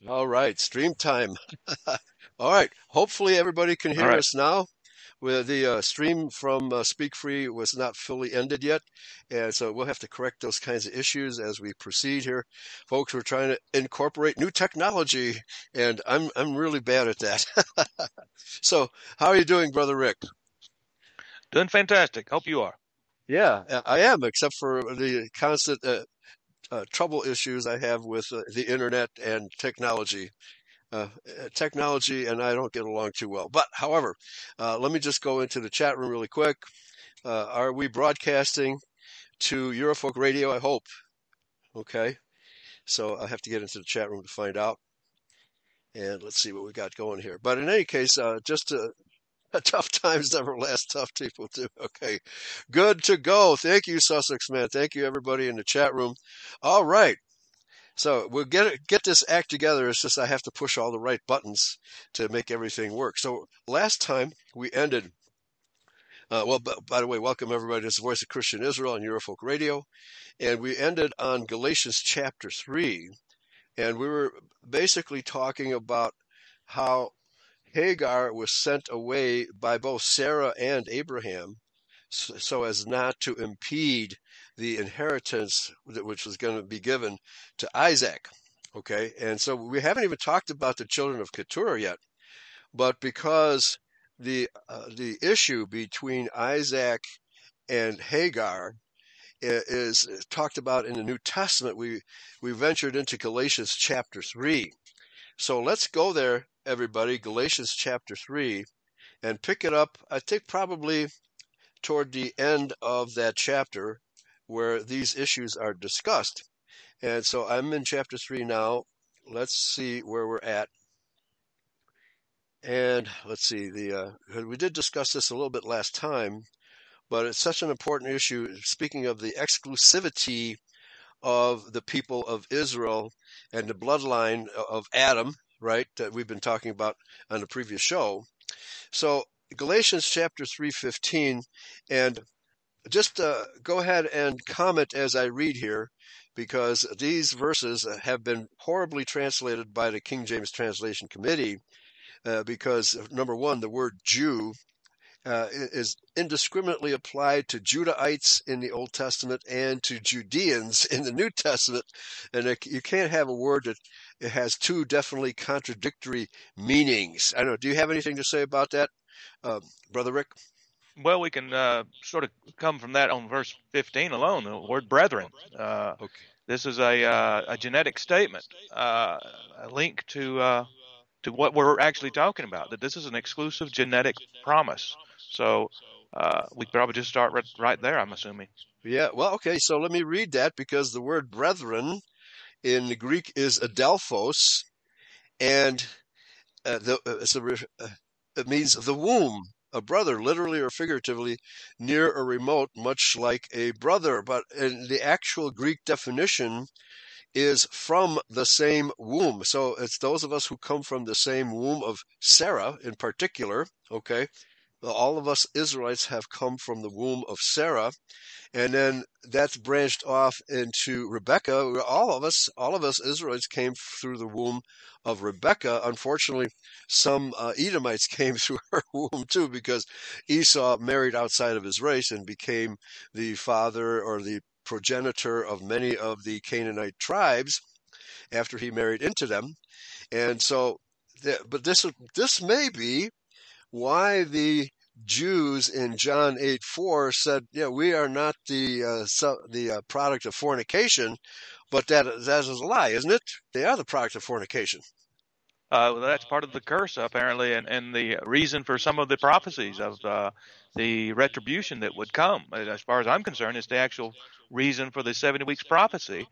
All right, stream time. All right, hopefully everybody can hear right. us now. Well, the uh, stream from uh, Speak Free was not fully ended yet, and so we'll have to correct those kinds of issues as we proceed here. Folks, we're trying to incorporate new technology, and I'm I'm really bad at that. so, how are you doing, Brother Rick? Doing fantastic. Hope you are. Yeah, I am, except for the constant uh, uh, trouble issues I have with uh, the internet and technology. Uh, technology and I don't get along too well. But however, uh, let me just go into the chat room really quick. Uh, are we broadcasting to Eurofolk Radio? I hope. Okay. So I have to get into the chat room to find out. And let's see what we got going here. But in any case, uh, just to tough times never last. Tough people do. Okay. Good to go. Thank you, Sussex man. Thank you, everybody in the chat room. All right. So we'll get get this act together. It's just I have to push all the right buttons to make everything work. So last time we ended. Uh, well, b- by the way, welcome everybody to the Voice of Christian Israel on Eurofolk Radio, and we ended on Galatians chapter three, and we were basically talking about how Hagar was sent away by both Sarah and Abraham so as not to impede the inheritance which was going to be given to Isaac. Okay, and so we haven't even talked about the children of Keturah yet, but because the uh, the issue between Isaac and Hagar is, talked about in the New Testament, we we ventured into Galatians chapter three. So let's go there, everybody, Galatians chapter 3, and pick it up, I think probably toward the end of that chapter where these issues are discussed. And so I'm in chapter 3 now. Let's see where we're at. And let's see, the uh, we did discuss this a little bit last time, but it's such an important issue. Speaking of the exclusivity of the people of Israel and the bloodline of Adam, right, that we've been talking about on the previous show. So Galatians chapter 3:15 and just uh, go ahead and comment as I read here because these verses have been horribly translated by the King James Translation Committee uh, because number 1 the word Jew uh, is indiscriminately applied to Judahites in the Old Testament and to Judeans in the New Testament, and it, you can't have a word that it has two definitely contradictory meanings. I don't know. Do you have anything to say about that, uh, Brother Rick? Well, we can uh, sort of come from that on verse 15 alone, the word brethren. Uh, okay. This is a, uh, a genetic statement, uh, a link to uh, to what we're actually talking about. That this is an exclusive genetic promise. So uh, we probably just start right, right there. I'm assuming. Yeah. Well, okay. So let me read that because the word brethren in the Greek is adelphos, and uh, the, uh, uh, it means the womb, a brother, literally or figuratively, near or remote, much like a brother. But in the actual Greek definition is from the same womb. So it's those of us who come from the same womb of Sarah in particular, okay? All of us Israelites have come from the womb of Sarah, and then that's branched off into Rebecca. All of us, all of us Israelites came through the womb of Rebecca. Unfortunately, some uh, Edomites came through her womb too, because Esau married outside of his race and became the father or the progenitor of many of the Canaanite tribes after he married into them. And so, but this this may be why the Jews in John 8 4 said, Yeah, we are not the uh, so, the uh, product of fornication, but that that is a lie, isn't it? They are the product of fornication. Uh, well, that's part of the curse, apparently, and, and the reason for some of the prophecies of uh, the retribution that would come. As far as I'm concerned, it's the actual reason for the 70 weeks prophecy,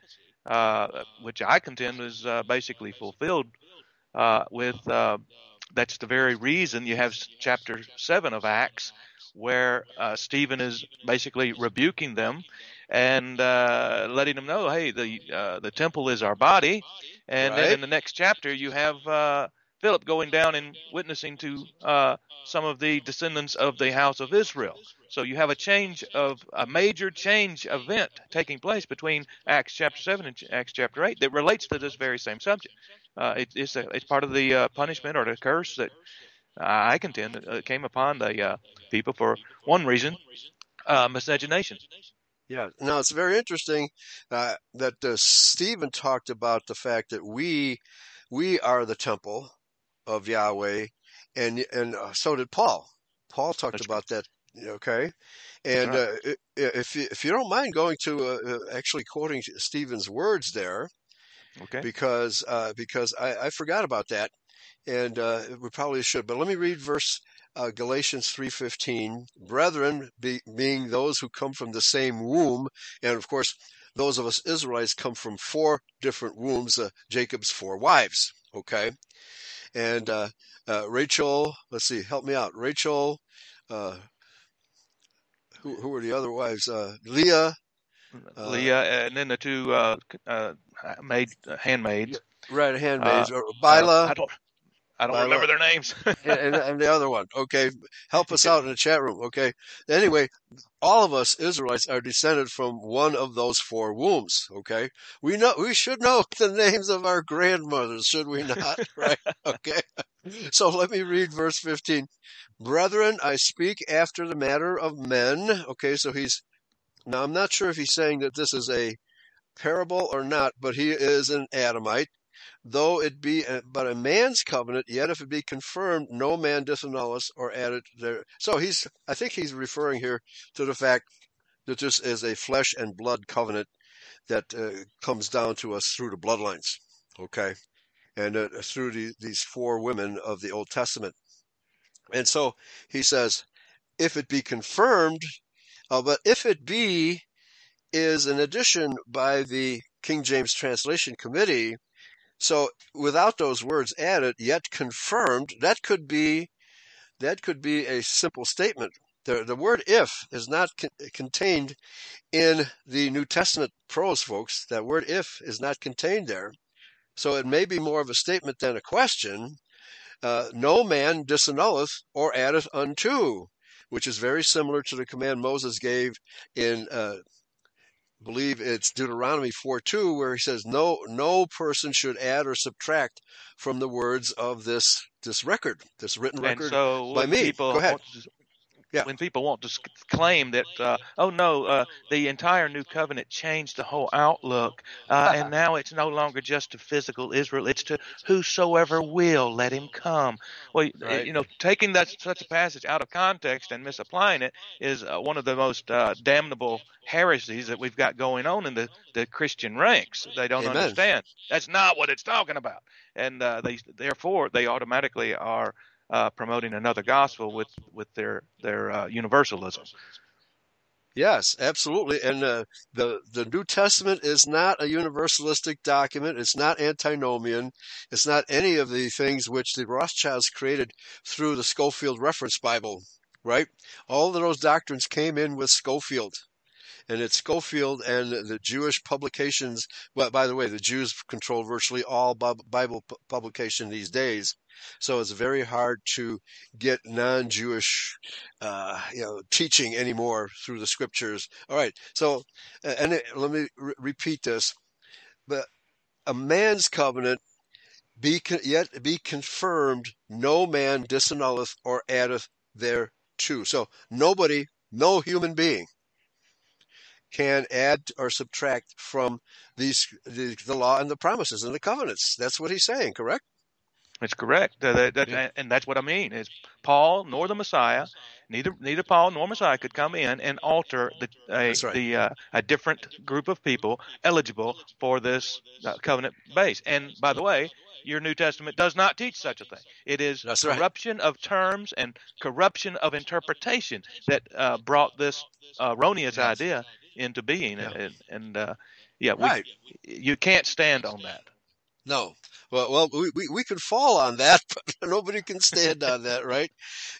uh, which I contend was uh, basically fulfilled uh, with that's the very reason you have chapter 7 of Acts, where uh, Stephen is basically rebuking them and uh, letting them know, hey, the uh, the temple is our body. And right. then in the next chapter, you have uh, Philip going down and witnessing to uh, some of the descendants of the house of Israel. So you have a change of a major change event taking place between Acts chapter seven and Acts chapter eight that relates to this very same subject. Uh, it, it's a, it's part of the uh, punishment or the curse that I contend uh, came upon the uh, people for one reason, uh, miscegenation. Yeah. Now it's very interesting uh, that uh, Stephen talked about the fact that we we are the temple of Yahweh, and and uh, so did Paul. Paul talked That's about that. Okay, and right. uh, if you, if you don't mind going to uh, actually quoting Stephen's words there, okay, because uh, because I, I forgot about that, and we probably should. But let me read verse uh, Galatians 3:15, brethren be, being those who come from the same womb, and of course those of us Israelites come from four different wombs, uh, Jacob's four wives. Okay, and uh, uh, Rachel, let's see, help me out. Rachel, uh, who, who were the other wives? Uh, Leah. Uh, Leah, and then the two uh, uh, maid, handmaids. Right, handmaids. Uh, Bilhah. I don't, I don't remember their names. and, and, the other one. Okay. Help us out in the chat room. Okay. Anyway, all of us Israelites are descended from one of those four wombs. Okay. We know, we should know the names of our grandmothers, should we not? right. Okay. So let me read verse 15. Brethren, I speak after the matter of men. Okay. So he's, now I'm not sure if he's saying that this is a parable or not, but he is an Adamite though it be but a man's covenant, yet if it be confirmed, no man disannulleth or added there. So he's, I think he's referring here to the fact that this is a flesh and blood covenant that uh, comes down to us through the bloodlines, okay, and uh, through the, these four women of the Old Testament. And so he says, if it be confirmed, uh, but if it be is an addition by the King James Translation Committee so without those words added, yet confirmed, that could be that could be a simple statement. The, the word if is not con- contained in the New Testament prose, folks. That word if is not contained there. So it may be more of a statement than a question. Uh, no man disannulleth or addeth unto, which is very similar to the command Moses gave in uh, believe it's Deuteronomy 4:2 where he says no no person should add or subtract from the words of this this record, this written record so by me. Go ahead. Yeah. When people want to claim that, uh, oh no, uh, the entire new covenant changed the whole outlook, uh, and now it's no longer just to physical Israel; it's to whosoever will let him come. Well, right. you know, taking that such a passage out of context and misapplying it is uh, one of the most uh, damnable heresies that we've got going on in the, the Christian ranks. They don't Amen. understand. That's not what it's talking about, and uh, they therefore they automatically are uh, promoting another gospel with with their their uh, universalism. Yes, absolutely. And uh, the the New Testament is not a universalistic document. It's not antinomian. It's not any of the things which the Rothschilds created through the Scofield Reference Bible. Right? All of those doctrines came in with Scofield and it's Scofield and the Jewish publications. Well, by the way, the Jews control virtually all Bible publication these days, so it's very hard to get non-Jewish, uh, you know, teaching anymore through the scriptures. All right, so and it, let me re- repeat this, but a man's covenant be yet be confirmed no man disannulleth or addeth thereto. So nobody, no human being can add or subtract from these the, the law and the promises and the covenants. That's what he's saying, correct? That's correct, that, that, yeah. and that's what I mean. Is Paul nor the Messiah, neither neither Paul nor Messiah could come in and alter the a, right. the uh, a different group of people eligible for this uh, covenant base. And by the way, your New Testament does not teach such a thing. It is That's corruption right. of terms and corruption of interpretation that uh, brought this uh, erroneous yes. idea into being, yeah. and, and uh, yeah, right. we, you can't stand on that. No. Well, well, we, we, we can fall on that, but nobody can stand on that, right?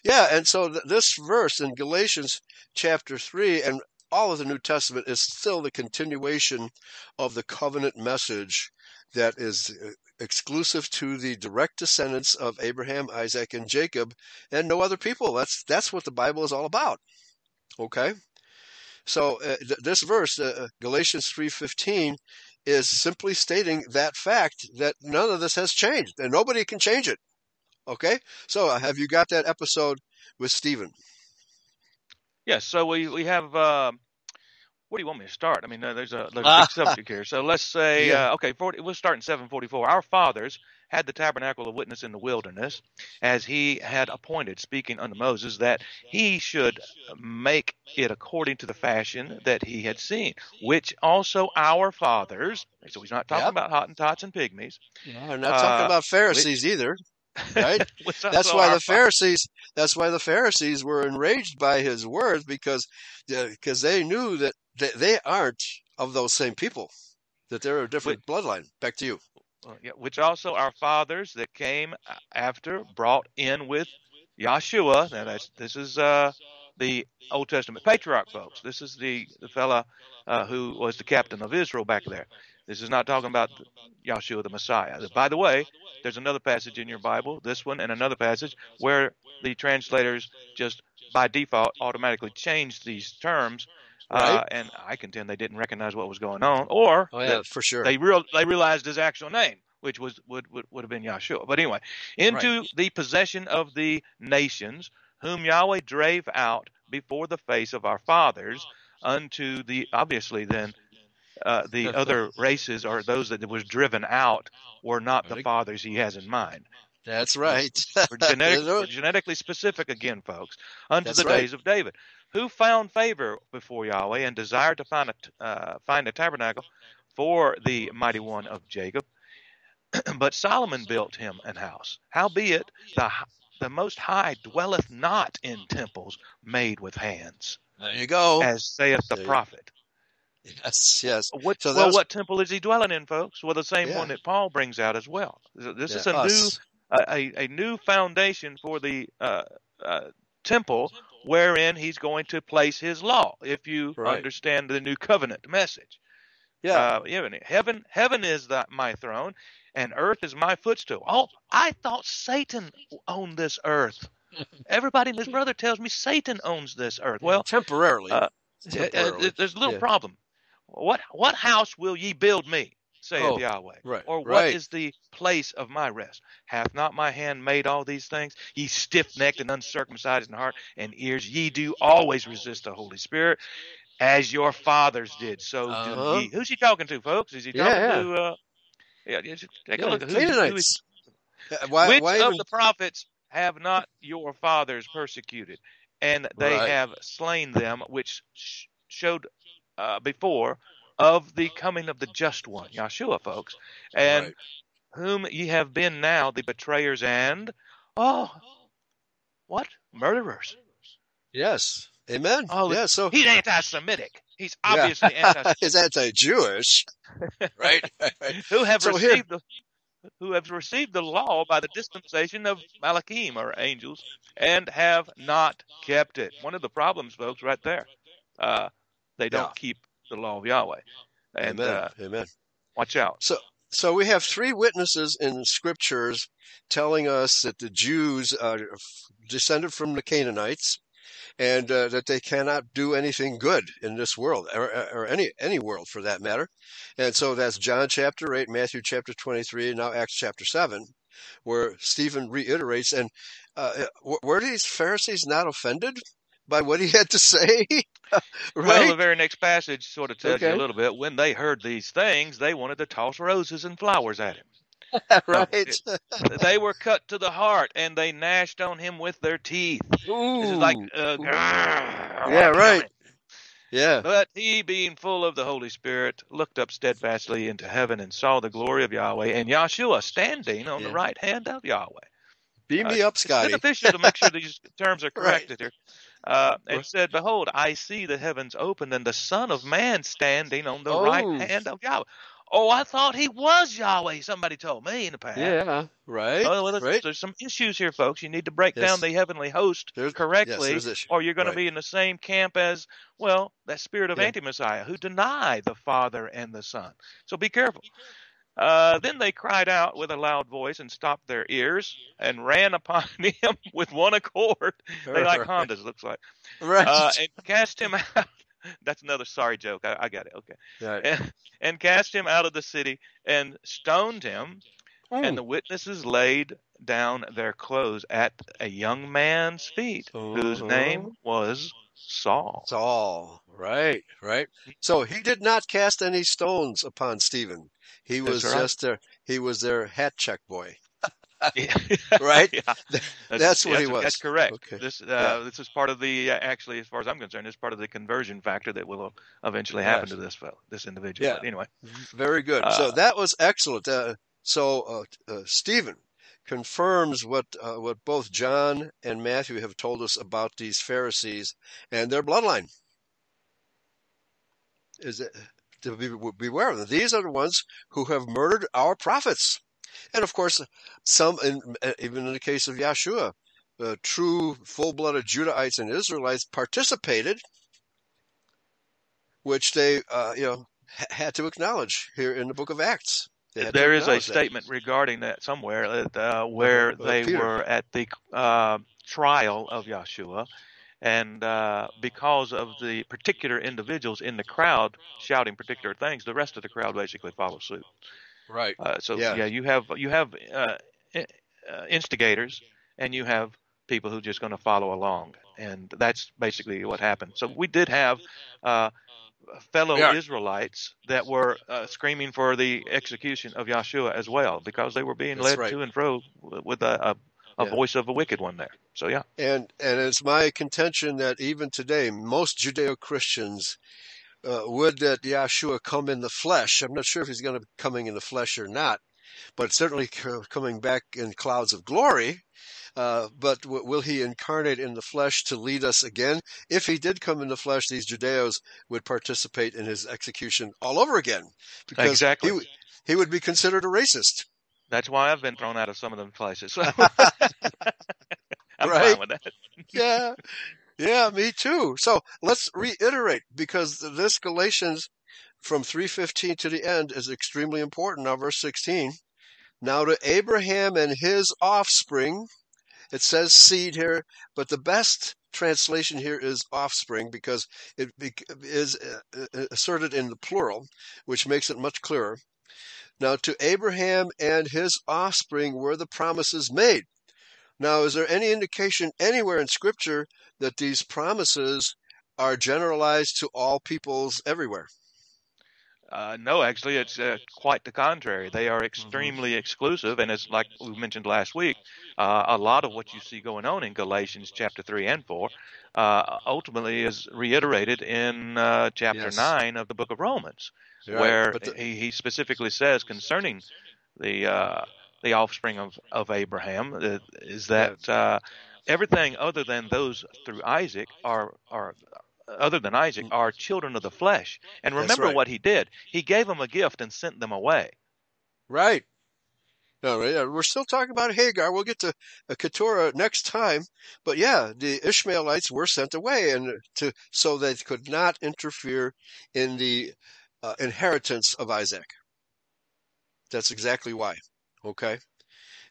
Yeah. And so th- this verse in Galatians chapter three and all of the New Testament is still the continuation of the covenant message that is uh, exclusive to the direct descendants of Abraham, Isaac, and Jacob, and no other people. That's that's what the Bible is all about. Okay, so uh, th- this verse, uh, Galatians three fifteen, is simply stating that fact that none of this has changed, and nobody can change it. Okay, so uh, have you got that episode with Stephen? Yes. So we we have. Uh, where do you want me to start? I mean, uh, there's a, there's a big subject here. So let's say, Yeah. uh, okay, 40, we'll start in 744. Our fathers had the tabernacle of witness in the wilderness, as he had appointed, speaking unto Moses, that he should make it according to the fashion that he had seen, which also our fathers, so he's not talking Yep. about Hottentots and pygmies. No, we're not talking Uh, about Pharisees either, right? that's why the Pharisees. That's why the Pharisees were enraged by his words because because they knew that they, they aren't of those same people, that they're a different bloodline. Back to you. Uh, which also our fathers that came after brought in with Yahshua. Now this is uh, the Old Testament patriarch folks. This is the the fella uh, who was the captain of Israel back there. This is not talking about Yahshua the Messiah. By the way, there's another passage in your Bible, this one and another passage, where the translators just by default automatically changed these terms. Uh, and I contend they didn't recognize what was going on, or Oh yeah, for sure. they real they realized his actual name, which was would would, would have been Yahshua. But anyway, into the possession of the nations, whom Yahweh drave out before the face of our fathers, unto the obviously then. Uh, the other races or those that was driven out were not the fathers he has in mind. That's right. We're, genetic, we're genetically specific again, folks. Unto That's the right. days of David, who found favor before Yahweh and desired to find a uh, find a tabernacle for the mighty one of Jacob. but Solomon built him an house. Howbeit, the the Most High dwelleth not in temples made with hands, there you go. as saith the prophet. Yes, yes. What, So well, what temple is he dwelling in, folks? Well, the same Yeah. one that Paul brings out as well. This is Yeah, a new us. A, a, new foundation for the uh, uh, temple wherein he's going to place his law if you Right. understand the new covenant message Yeah. uh, heaven heaven is the, my throne and earth is my footstool oh i thought satan owned this earth everybody and his brother tells me satan owns this earth well temporarily. uh, uh, there's a little Yeah. problem what what house will ye build me saith Oh, yahweh right. or what right. is the place of my rest? Hath not my hand made all these things? Ye stiff necked and uncircumcised in heart and ears, ye do always resist the Holy Spirit, as your fathers did. So Uh-huh. do ye. Who's he talking to, folks? Is he talking yeah. to? Uh, yeah, yeah, just take yeah, a look at who, who is. Uh, Why? which why of even? the prophets have not your fathers persecuted, and they Right. have slain them, which sh- showed uh, before of the coming of the just one, Yahshua, folks, and right. whom ye have been now the betrayers and oh what murderers Yes. Amen. Oh, yeah. So he's anti-semitic he's Yeah. obviously anti it's anti-Jewish, right? right. who have So here- received the who have received the law by the dispensation of malachim or angels and have not kept it one of the problems folks right there uh they don't Yeah. keep the law of yahweh and Amen. uh, Amen. watch out So, so we have three witnesses in the scriptures telling us that the Jews are descended from the Canaanites, and uh, that they cannot do anything good in this world, or, or any any world for that matter. And so that's John chapter eight, Matthew chapter twenty-three, and now Acts chapter seven, where Stephen reiterates. And uh, were these Pharisees not offended by what he had to say? Well, the very next passage sort of tells you a little bit. When they heard these things, they wanted to toss roses and flowers at him. right. they were cut to the heart, and they gnashed on him with their teeth. This is like, uh, Yeah, right. Yeah. But he, being full of the Holy Spirit, looked up steadfastly into heaven and saw the glory of Yahweh and Yahshua standing on Yeah. the right hand of Yahweh. Beam Uh, me up, It's Scotty. beneficial to make sure these terms are Right. corrected here. Uh, and said, Behold, I see the heavens opened and the Son of Man standing on the Oh. right hand of Yahweh. Oh, I thought he was Yahweh. Somebody told me in the past. Yeah. Right. Oh, well, there's, right. there's some issues here, folks. You need to break Yes. down the heavenly host There's- correctly, yes, or you're going Right. to be in the same camp as, well, that spirit of Yeah. anti Messiah who deny the Father and the Son. So be careful. Uh, then they cried out with a loud voice and stopped their ears and ran upon him with one accord. They like. Hondas, looks like, Right. uh, and cast him out. That's another sorry joke. I, I got it. Okay. Right. And, and cast him out of the city and stoned him. And Mm. the witnesses laid down their clothes at a young man's feet, whose name was Saul. Saul. Right, right. So he did not cast any stones upon Stephen. He was right. just their he was their hat check boy. Right? Yeah. That's what he was. That's correct. Okay. This uh, Yeah. this is part of the uh, actually, as far as I'm concerned, is part of the conversion factor that will eventually happen Yes. to this fellow, this individual. Yeah. But anyway, Very good. so Uh, that was excellent. Uh, so uh, uh, Stephen confirms what uh, what both John and Matthew have told us about these Pharisees and their bloodline. Is it, to be, beware of them. These are the ones who have murdered our prophets, and of course, some, in, uh, even in the case of Yahshua, uh, true full-blooded Judahites and Israelites participated, which they, uh, you know, ha- had to acknowledge here in the Book of Acts. They had to there is a acknowledge that. statement regarding that somewhere uh, where Uh, they Peter. were at the uh, trial of Yahshua. And uh, because of the particular individuals in the crowd shouting particular things, the rest of the crowd basically follows suit. Right. Uh, so Yeah. yeah. you have you have uh, uh, instigators, and you have people who are just going to follow along, and that's basically what happened. So we did have uh, fellow Yeah. Israelites that were uh, screaming for the execution of Yahshua as well, because they were being That's led right. to and fro with a, a, a Yeah. voice of a wicked one there. So yeah, And and it's my contention that even today, most Judeo Christians uh, would that Yahshua come in the flesh. I'm not sure if he's going to be coming in the flesh or not, but certainly c- coming back in clouds of glory. Uh, but w- will he incarnate in the flesh to lead us again? If he did come in the flesh, these Judeos would participate in his execution all over again because Exactly. he, w- he would be considered a racist. that's why I've been thrown out of some of them places. I'm Right. fine with that. yeah, yeah, me too. So let's reiterate because this Galatians from 315 to the end is extremely important. Now, verse 16. Now to Abraham and his offspring, it says seed here, but the best translation here is offspring because it is uh, uh, asserted in the plural, which makes it much clearer. Now to Abraham and his offspring were the promises made. Now, is there any indication anywhere in Scripture that these promises are generalized to all peoples everywhere? Uh, no, actually, it's uh, quite the contrary. They are extremely exclusive, and it's like we mentioned last week. Uh, a lot of what you see going on in Galatians chapter three and four uh, ultimately is reiterated in uh, chapter Yes. nine of the book of Romans, where the- he, he specifically says concerning the uh, the offspring of of Abraham is that uh, everything other than those through Isaac are are other than Isaac are children of the flesh. And remember right. what he did. He gave them a gift and sent them away. Right. No, right, we're still talking about Hagar. We'll get to uh, Keturah next time. But yeah, the Ishmaelites were sent away, and to so they could not interfere in the uh, inheritance of Isaac. That's exactly why. Okay.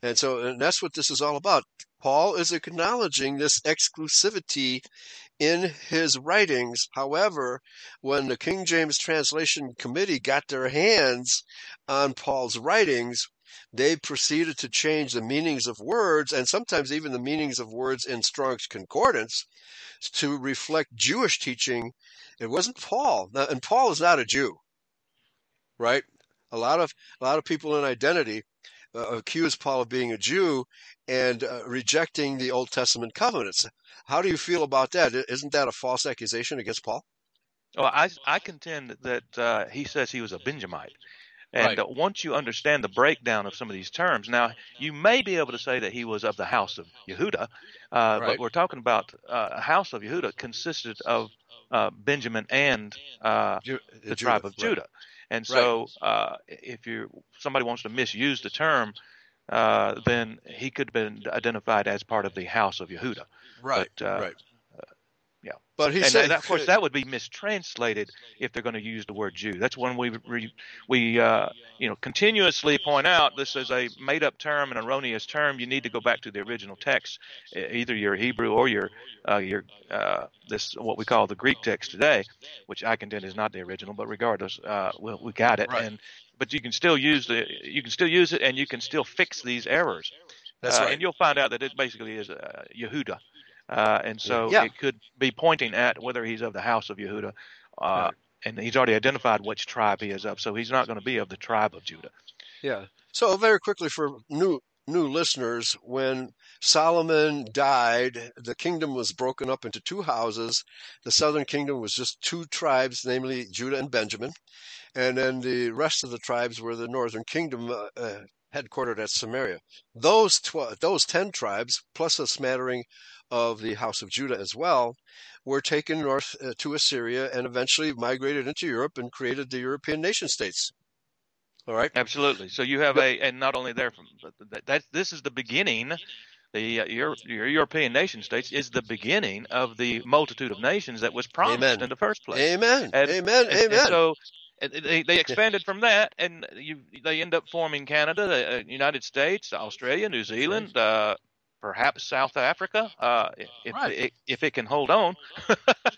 And so and that's what this is all about. Paul is acknowledging this exclusivity in his writings. However, when the King James Translation Committee got their hands on Paul's writings, they proceeded to change the meanings of words and sometimes even the meanings of words in Strong's Concordance to reflect Jewish teaching. It wasn't Paul. And Paul is not a Jew, right? A lot of a lot of people in identity uh, accuse Paul of being a Jew and uh, rejecting the Old Testament covenants. How do you feel about that? Isn't that a false accusation against Paul? Well, I, I contend that uh, he says he was a Benjamite. And Right. uh, once you understand the breakdown of some of these terms, now you may be able to say that he was of the house of Yehuda, uh, Right. but we're talking about uh, a house of Yehuda consisted of uh, Benjamin and uh, Ju- the Judah, tribe of right. Judah. And so, uh, if you somebody wants to misuse the term, uh, then he could have been identified as part of the house of Yehuda. Right, But, uh, right. Yeah. But he and said, that, of course, that would be mistranslated if they're going to use the word Jew. That's when we we, we uh, you know continuously point out this is a made-up term, an erroneous term. You need to go back to the original text, either your Hebrew or your uh, your uh, this what we call the Greek text today, which I contend is not the original. But regardless, uh, we, we got it, Right. and but you can still use the you can still use it, and you can still fix these errors. That's Uh, right. And you'll find out that it basically is uh, Yehuda. Uh, and so Yeah. it could be pointing at whether he's of the house of Yehuda. Uh, Right. And he's already identified which tribe he is of. So he's not going to be of the tribe of Judah. Yeah. So very quickly for new new listeners, when Solomon died, the kingdom was broken up into two houses. The southern kingdom was just two tribes, namely Judah and Benjamin, and then the rest of the tribes were the northern kingdom, uh, uh, headquartered at Samaria. Those tw- those ten tribes, plus a smattering of the house of Judah as well, were taken north uh, to Assyria and eventually migrated into Europe and created the European nation states. All right. Absolutely. So you have a, and not only there, from but that, that this is the beginning. The uh, your, your European nation states is the beginning of the multitude of nations that was promised Amen. in the first place. Amen. And- amen. And- and amen. so they, they expanded from that, and you they end up forming Canada, the uh, United States, Australia, New Zealand, uh, perhaps South Africa, uh, if Right. if, if it can hold on,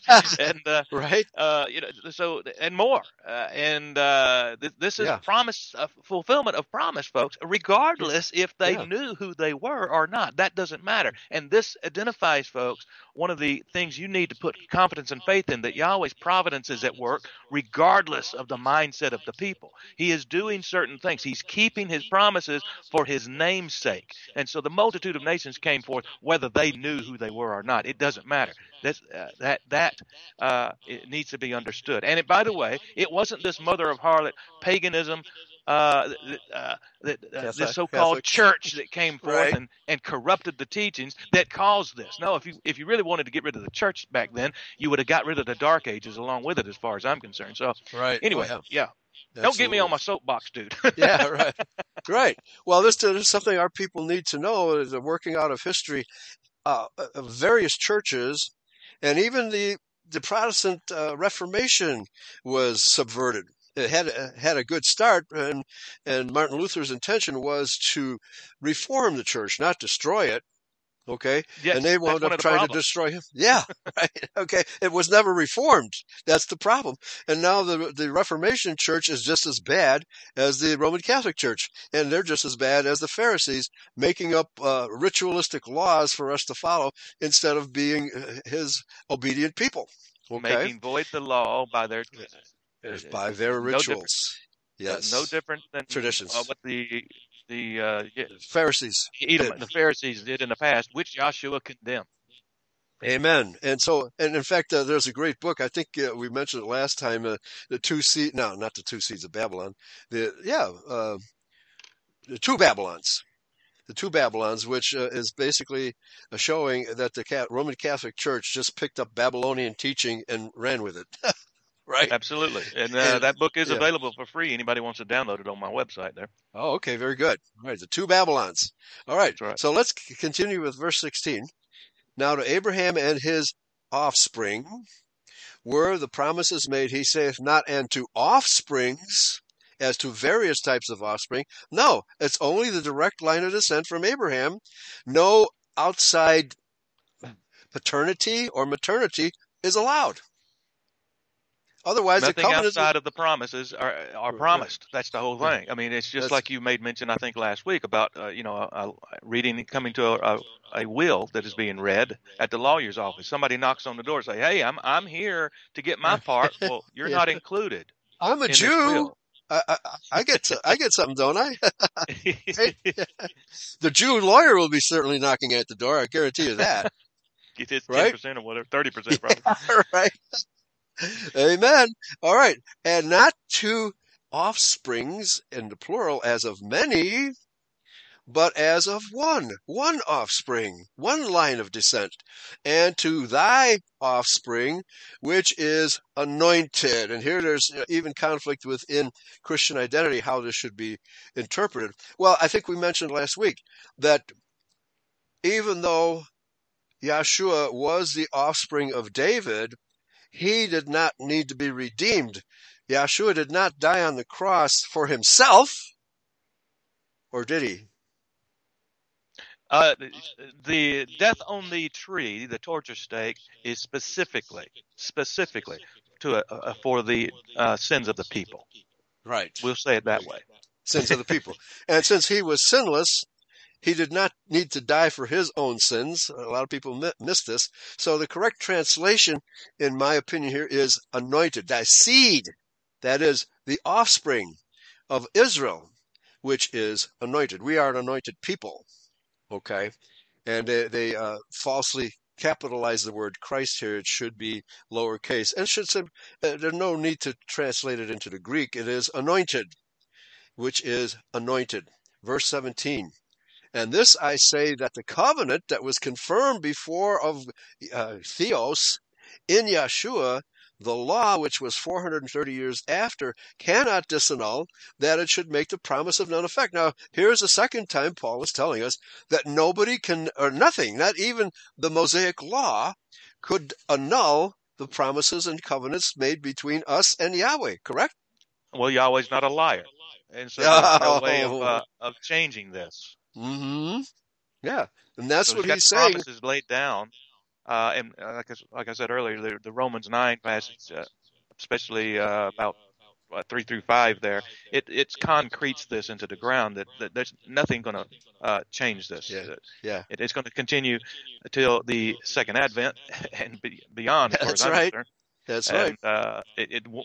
and uh, right? uh, you know, so and more, uh, and uh, th- this is Yeah. promise uh, fulfillment of promise, folks. Regardless if they Yeah. knew who they were or not, that doesn't matter. And this identifies, folks, one of the things you need to put confidence and faith in that Yahweh's providence is at work, regardless of the mindset of the people. He is doing certain things. He's keeping his promises for his name's sake. And so the multitude of nations came forth, whether they knew who they were or not. It doesn't matter. That's, uh, that that uh, it needs to be understood. And it, by the way, it wasn't this mother of harlot paganism. Uh, uh, that, uh, this so-called Catholic. church that came forth Right. and, and corrupted the teachings that caused this. No, if you if you really wanted to get rid of the church back then, you would have got rid of the Dark Ages along with it, as far as I'm concerned. So Right. anyway, Oh, yeah, yeah. Don't get me on my soapbox, dude. yeah, right. Right. Well, this, is something our people need to know is the working out of history. Uh, uh, various churches and even the the Protestant uh, Reformation was subverted. It had had a good start, and and Martin Luther's intention was to reform the church, not destroy it. Okay, yes, and they wound up trying to destroy him. Yeah, right. Okay, it was never reformed. That's the problem. And now the the Reformation Church is just as bad as the Roman Catholic Church, and they're just as bad as the Pharisees, making up uh, ritualistic laws for us to follow instead of being uh, His obedient people. Okay, making void the law by their by their no rituals. Yes, no different than Traditions. uh, what the the uh, Pharisees. Edom, did. the Pharisees did in the past, which Joshua condemned. Amen. And so, and in fact, uh, there's a great book. I think uh, we mentioned it last time. Uh, the two seed, no, not the two seeds of Babylon. The yeah, uh, the two Babylons. The two Babylons, which uh, is basically uh, showing that the Roman Catholic Church just picked up Babylonian teaching and ran with it. right? Absolutely, and, uh, And- that book is yeah. available for free. Anybody wants to download it on my website there. Oh, okay, very good. All right, the two Babylons. All right, right. so let's continue with verse 16. Now to Abraham and his offspring were the promises made, he saith not, and to offsprings, as to various types of offspring. No, it's only the direct line of descent from Abraham. No outside paternity or maternity is allowed. Otherwise, the Nothing outside of the promises are are Right. promised. That's the whole Yeah. thing. I mean, it's just That's- like you made mention, I think, last week about uh, you know a, a reading coming to a, a, a will that is being read at the lawyer's office. Somebody knocks on the door, and say, "Hey, I'm I'm here to get my part." Well, you're Yeah. not included. I'm a in Jew. I, I, I get to, I get something, don't I? The Jew lawyer will be certainly knocking at the door. I guarantee you that. Get this ten Right? percent or whatever, thirty percent probably. All right. Amen. All right. And not to offsprings in the plural as of many, but as of one, one offspring, one line of descent, and to thy offspring, which is anointed. And here there's even conflict within Christian identity, how this should be interpreted. Well, I think we mentioned last week that even though Yeshua was the offspring of David, he did not need to be redeemed. Yeshua did not die on the cross for himself, or did he? Uh, the death on the tree, the torture stake, is specifically, specifically to uh, for the uh, sins of the people. Right. We'll say it that way. Sins of the people. and since he was sinless, he did not need to die for his own sins. A lot of people miss this. So the correct translation, in my opinion, here is anointed. That seed, that is the offspring of Israel, which is anointed. We are an anointed people. Okay. And they, they uh, falsely capitalize the word Christ here. It should be lowercase. And should uh, there's no need to translate it into the Greek. It is anointed, which is anointed. Verse 17. And this I say that the covenant that was confirmed before of uh, Theos in Yeshua, the law which was 430 years after, cannot disannul that it should make the promise of none effect. Now, here's the second time Paul is telling us that nobody can, or nothing, not even the Mosaic law, could annul the promises and covenants made between us and Yahweh, correct? Well, Yahweh's not a liar. And so there's no way of, uh, of changing this. Mm-hmm. Yeah, and that's so what he's he's got saying. promises laid down, uh, and uh, like I, like I said earlier, the, the Romans nine passage, uh, especially uh, about uh, three through five, there it it concretes this into the ground that, that there's nothing going to uh, change this. Yeah, It- yeah. it- it's going to continue until the second advent and be, beyond. As far That's as I'm right. concerned. That's right. and uh, it, it w-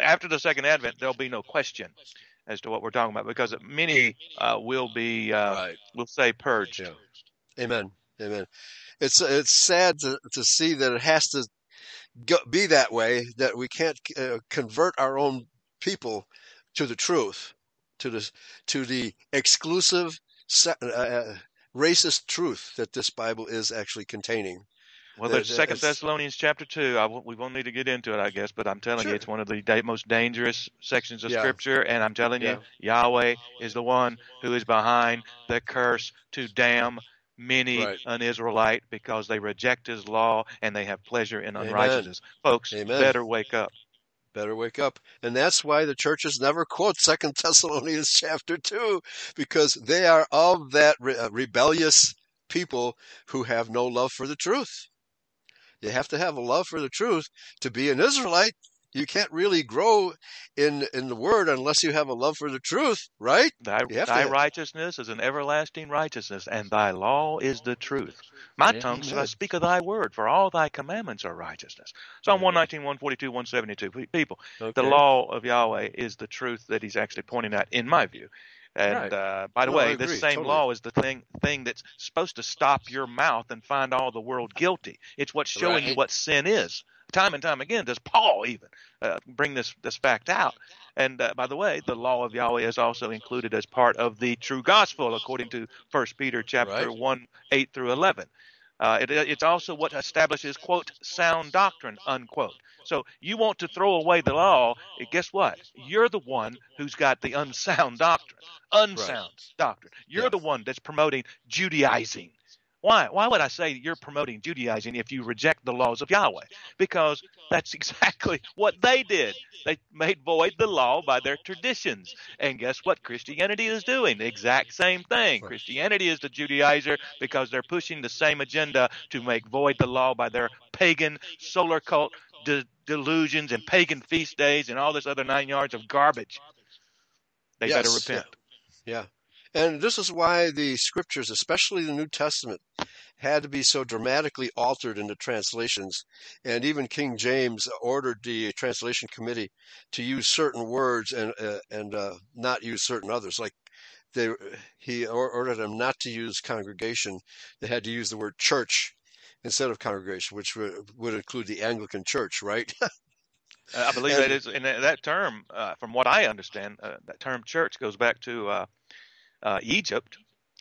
after the second advent, there'll be no question as to what we're talking about because many uh, will be, uh, right. will say, purged. Yeah. Amen. Amen. It's it's sad to to see that it has to go, be that way. That we can't uh, convert our own people to the truth, to the to the exclusive uh, uh, racist truth that this Bible is actually containing. Well, there's Second Thessalonians chapter two. I we won't need to get into it, I guess, but I'm telling Sure. you, it's one of the da- most dangerous sections of Yeah. Scripture, and I'm telling Yeah. you, Yahweh is the one who is behind the curse to damn many Right. an Israelite because they reject His law and they have pleasure in Amen. unrighteousness. Folks, Amen. better wake up. Better wake up. And that's why the churches never quote Second Thessalonians chapter 2, because they are of that re- uh, rebellious people who have no love for the truth. You have to have a love for the truth to be an Israelite. You can't really grow in in the word unless you have a love for the truth, right? Thy, thy righteousness is an everlasting righteousness, and thy law is the truth. My Yeah, tongue shall I speak of thy word, for all thy commandments are righteousness. Psalm Amen. 119, 142, 172. People, Okay. the law of Yahweh is the truth that he's actually pointing at, in my view. And Right. uh, by the No, way, this same totally. law is the thing thing that's supposed to stop your mouth and find all the world guilty. It's what's showing you what sin is. Time and time again does Paul even uh, bring this this fact out. And uh, by the way, the law of Yahweh is also included as part of the true gospel, according to First Peter chapter Right. one eight through eleven. Uh, it, it's also what establishes quote sound doctrine unquote. So you want to throw away the law? Guess what? You're the one who's got the unsound doctrine. Unsound doctrine. You're Yeah. the one that's promoting Judaizing. Why? Why would I say you're promoting Judaizing if you reject the laws of Yahweh? Because that's exactly what they did. They made void the law by their traditions. And guess what Christianity is doing? The exact same thing. Christianity is the Judaizer because they're pushing the same agenda to make void the law by their pagan solar cult de- delusions and pagan feast days and all this other nine yards of garbage. They better Yes, repent. Yeah. And this is why the scriptures, especially the New Testament, had to be so dramatically altered in the translations. And even King James ordered the translation committee to use certain words and uh, and uh, not use certain others. Like they, he ordered them not to use congregation. They had to use the word church instead of congregation, which would, would include the Anglican Church, right? Uh, I believe And- that is, and that term, uh, from what I understand, uh, that term church goes back to uh, Egypt,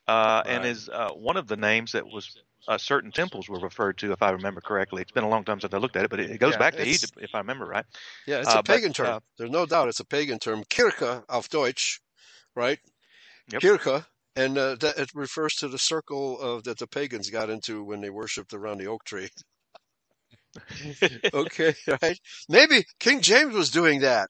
uh, and is uh, one of the names that was uh, certain temples were referred to, if I remember correctly. It's been a long time since I looked at it, but it, it goes Yeah, back to Egypt, if I remember right. Yeah, it's Uh, a but, pagan term. uh, There's no doubt it's a pagan term. Kirche auf Deutsch, right? Yep. Kirche and uh, that it refers to the circle of that the pagans got into when they worshipped around the oak tree. okay, right? Maybe King James was doing that.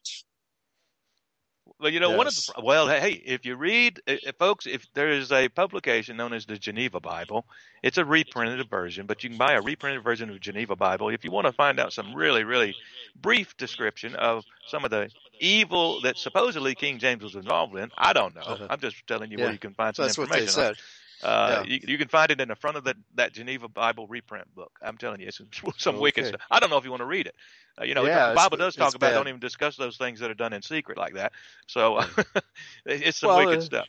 Well, you know, yes. one of the well, hey, if you read, if, folks, if there is a publication known as the Geneva Bible, it's a reprinted version, but you can buy a reprinted version of the Geneva Bible if you want to find out some really, really brief description of some of the evil that supposedly King James was involved in. I don't know. Uh-huh. I'm just telling you yeah. where you can find some That's information. What they said. Uh, yeah. you, you, can find it in the front of the, that Geneva Bible reprint book. I'm telling you, it's some okay. wicked stuff. I don't know if you want to read it. Uh, you know, yeah, the Bible does talk about bad. don't even discuss those things that are done in secret like that. So it's some well, wicked uh, stuff.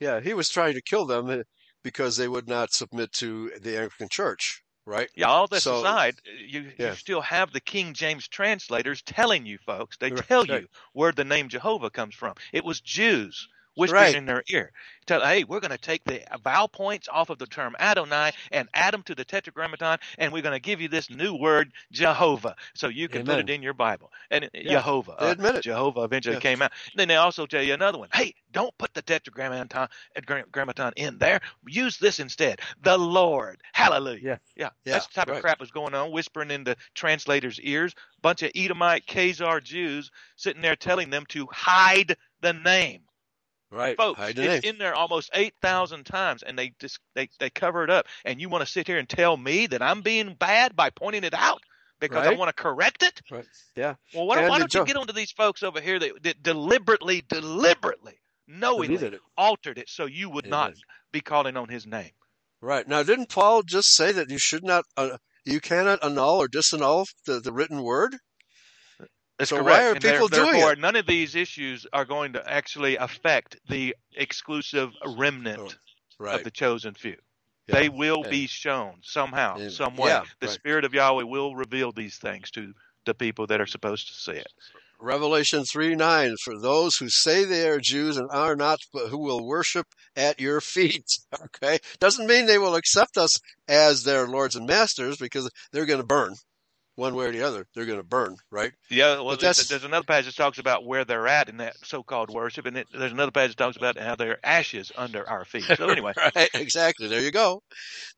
Yeah, he was trying to kill them uh, because they would not submit to the Anglican Church, right? Yeah, all this so, aside, you, yeah. you still have the King James translators telling you folks, they tell right. you where the name Jehovah comes from. It was Jews whispering right. in their ear. Tell, hey, we're going to take the vowel points off of the term Adonai and add them to the Tetragrammaton, and we're going to give you this new word, Jehovah, so you can Amen. put it in your Bible. And yeah. Jehovah, they admit uh, it. Jehovah eventually yeah. came out. Then they also tell you another one. Hey, don't put the Tetragrammaton uh, in there. Use this instead. The Lord. Hallelujah. Yeah. Yeah. yeah. That's the type right. of crap was going on, whispering in the translators' ears. Bunch of Edomite Khazar Jews sitting there telling them to hide the name. Right, folks. It's in there almost eight thousand times, and they just they they cover it up. And you want to sit here and tell me that I'm being bad by pointing it out because right. I want to correct it? Right. Yeah. Well, why, why don't you get onto these folks over here that, that deliberately, deliberately, knowingly it. altered it so you would not be calling on His name? Right. Now, didn't Paul just say that you should not, uh, you cannot annul or disannul the, the written word? That's so correct. why are and people doing it? None of these issues are going to actually affect the exclusive remnant oh, right. of the chosen few. Yeah. They will be shown somehow, and, some way. Yeah, the right. Spirit of Yahweh will reveal these things to the people that are supposed to see it. Revelation 3 9, for those who say they are Jews and are not, but who will worship at your feet. Okay? Doesn't mean they will accept us as their lords and masters because they're going to burn one way or the other, they're going to burn, right? Yeah, well, there's, there's another passage that talks about where they're at in that so-called worship, and it, there's another passage that talks about how they're ashes under our feet. So anyway, right, exactly. There you go,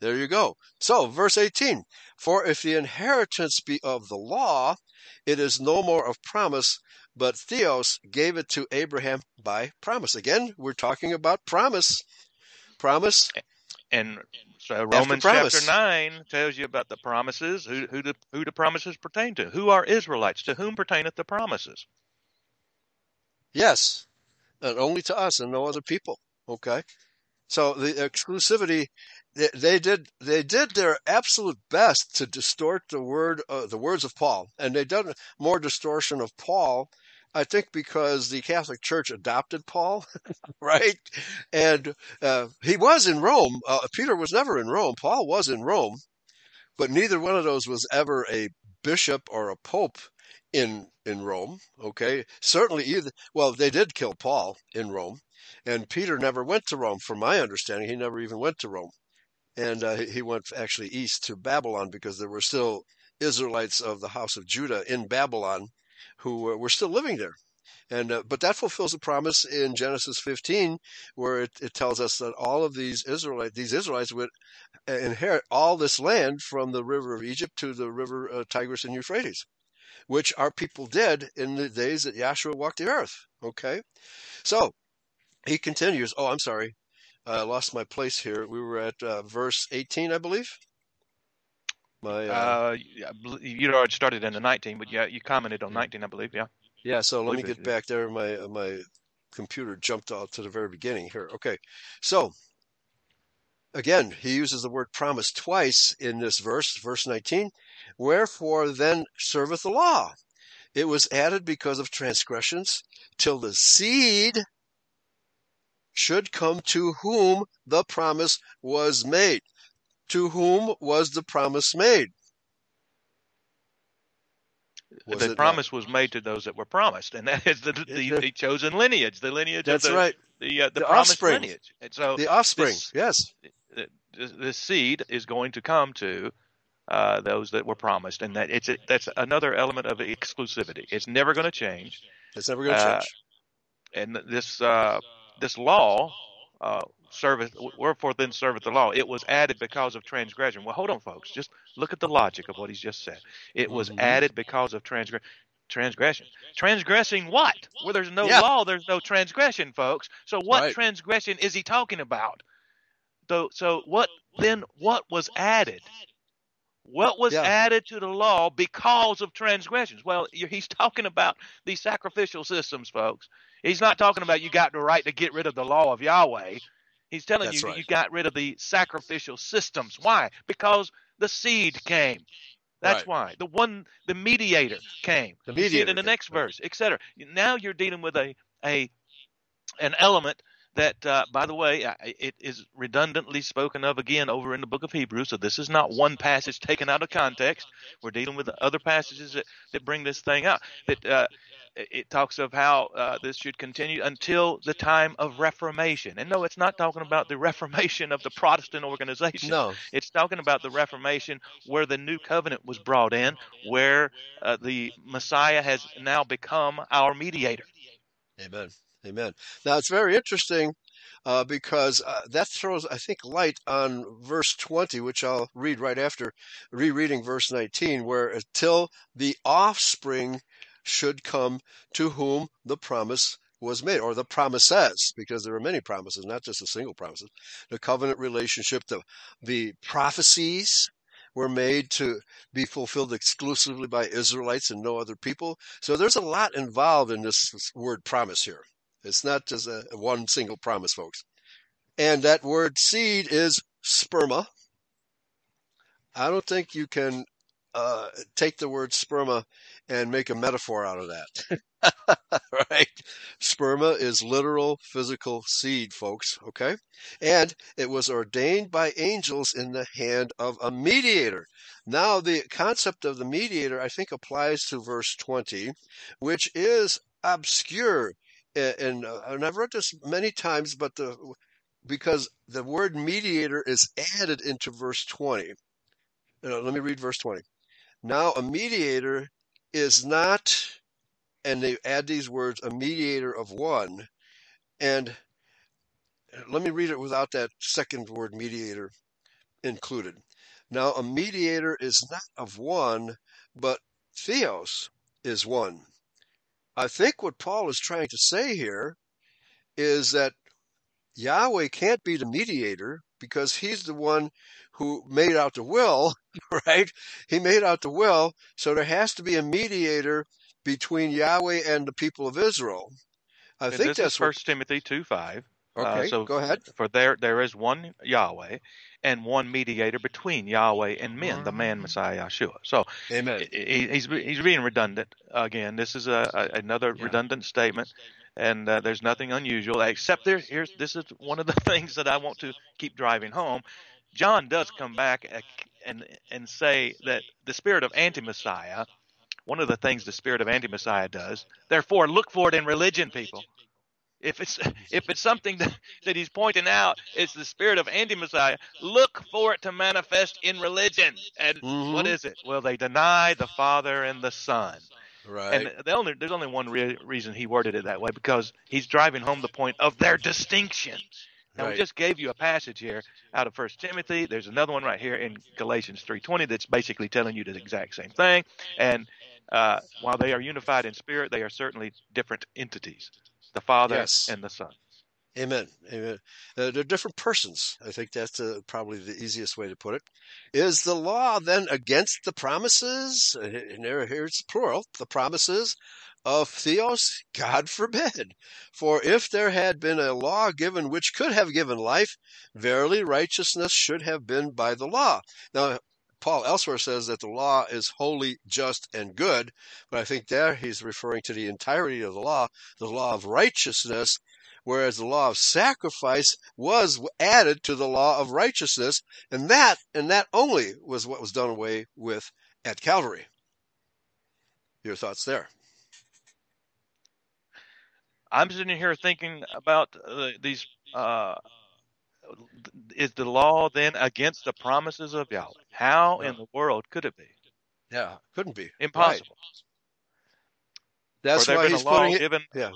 there you go. So, verse 18: For if the inheritance be of the law, it is no more of promise, but Theos gave it to Abraham by promise. Again, we're talking about promise. Promise. And so Romans chapter nine tells you about the promises, who who the who the promises pertain to. Who are Israelites? To whom pertaineth the promises? Yes, and only to us and no other people. Okay, so the exclusivity they, they did they did their absolute best to distort the word uh, the words of Paul, and they done more distortion of Paul I think because the Catholic Church adopted Paul, right? And uh, he was in Rome. Uh, Peter was never in Rome. Paul was in Rome, but neither one of those was ever a bishop or a pope in in Rome. Okay, certainly either. Well, they did kill Paul in Rome, and Peter never went to Rome. From my understanding, he never even went to Rome, and uh, he went actually east to Babylon because there were still Israelites of the house of Judah in Babylon who were still living there. And uh, but that fulfills a promise in Genesis 15, where it, it tells us that all of these Israelites, these Israelites would inherit all this land from the river of Egypt to the river uh, Tigris and Euphrates, which our people did in the days that Yahshua walked the earth. Okay, so he continues. Oh, I'm sorry, I lost my place here. We were at uh, verse 18, I believe. My, uh, uh, you'd already started in the 19, but yeah, you commented on 19, I believe. Yeah. Yeah. So let me get back there. My my computer jumped out to the very beginning here. Okay. So again, he uses the word promise twice in this verse, verse 19. Wherefore then serveth the law? It was added because of transgressions, till the seed should come to whom the promise was made to whom was the promise made? Was the promise not? was made to those that were promised, and that is the, the, the chosen lineage, the lineage. That's of the, right. The uh, the, the offspring. lineage. And so the offspring. This, yes. The, seed is going to come to uh, those that were promised, and that it's a, that's another element of exclusivity. It's never going to change. It's never going to uh, change. And this uh, this law uh, serveth, wherefore then serveth the law? It was added because of transgression. Well, hold on, folks. Just look at the logic of what he's just said. It was Mhm. added because of transgression. Transgression. Transgressing what? Where there's no Yeah. law, there's no transgression, folks. So what Right. transgression is he talking about? So, so what then? What was added? What was Yeah. added to the law because of transgressions? Well, he's talking about these sacrificial systems, folks. He's not talking about you got the right to get rid of the law of Yahweh. He's telling That's you right. you got rid of the sacrificial systems. Why? Because the seed came. That's Right. why. The one, the mediator came. The You see it in the next verse, etc. Now you're dealing with a a an element that, uh, by the way, it is redundantly spoken of again over in the book of Hebrews. So this is not one passage taken out of context. We're dealing with other passages that, that bring this thing out. That uh, it it talks of how uh, this should continue until the time of Reformation. And no, it's not talking about the Reformation of the Protestant organization. No. It's talking about the Reformation where the new covenant was brought in, where uh, the Messiah has now become our mediator. Amen. Amen. Now it's very interesting uh, because uh, that throws, I think, light on verse 20, which I'll read right after rereading verse 19, where until the offspring should come to whom the promise was made, or the promises, because there are many promises, not just a single promise. The covenant relationship, the the prophecies were made to be fulfilled exclusively by Israelites and no other people. So there's a lot involved in this word promise here. It's not just a one single promise, folks. And that word seed is sperma. I don't think you can uh, take the word sperma and make a metaphor out of that. right? Sperma is literal physical seed, folks. Okay? And it was ordained by angels in the hand of a mediator. Now, the concept of the mediator, I think, applies to verse 20, which is obscure. And, uh, and I've read this many times, but the because the word mediator is added into verse 20. Uh, let me read verse 20. Now, a mediator is not, and they add these words, a mediator of one. And let me read it without that second word mediator included. Now, a mediator is not of one, but theos is one. I think what Paul is trying to say here is that Yahweh can't be the mediator because he's the one who made out the will, right? He made out the will, so there has to be a mediator between Yahweh and the people of Israel. I And think that's. First Timothy two five. Okay, uh, so go ahead. For there there is one Yahweh and one mediator between Yahweh and men, the man Messiah Yeshua. So Amen. he, he's he's being redundant again. This is a, a another Yeah. redundant statement, and uh, there's nothing unusual except there. Here's this is one of the things that I want to keep driving home. John does come back uh, and and say that the spirit of anti-Messiah. One of the things the spirit of anti-Messiah does. Therefore, look for it in religion, people. If it's if it's something that, that he's pointing out, it's the spirit of anti-Messiah. Look for it to manifest in religion. And what Mhm. is it? Well, they deny the Father and the Son. Right. And the only there's only one re- reason he worded it that way because he's driving home the point of their distinction. Now right. we just gave you a passage here out of First Timothy. There's another one right here in Galatians 3:20 that's basically telling you the exact same thing. And uh, while they are unified in spirit, they are certainly different entities: the Father Yes. and the Son. Amen. Amen. Uh, they're different persons. I think that's uh, probably the easiest way to put it. Is the law then against the promises? Uh, And there, here's plural. The promises of Theos? God forbid. For if there had been a law given which could have given life, verily righteousness should have been by the law. Now, Paul elsewhere says that the law is holy, just, and good, but I think there he's referring to the entirety of the law, the law of righteousness, whereas the law of sacrifice was added to the law of righteousness, and that and that only was what was done away with at Calvary. Your thoughts there? I'm sitting here thinking about uh, these. Uh, is the law then against the promises of Yahweh? How in the world could it be? Yeah, couldn't be. Right. Impossible. That's why he's putting it. given. Yeah.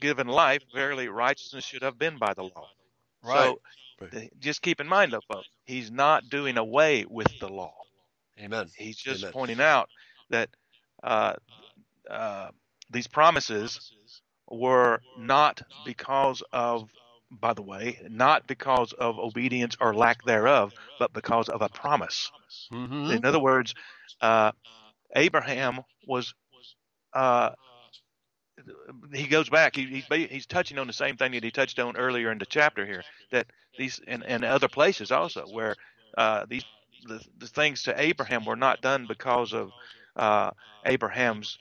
given life, verily righteousness should have been by the law. Right. So th- just keep in mind, though, folks, he's not doing away with the law. Amen. He's just Amen. pointing out that uh, uh, these promises were not because of, by the way, not because of obedience or lack thereof, but because of a promise. hmm In other words, uh, Abraham was. Uh, he goes back. He, he's he's touching on the same thing that he touched on earlier in the chapter here. That these and, and other places also where uh, these the, the things to Abraham were not done because of uh, Abraham's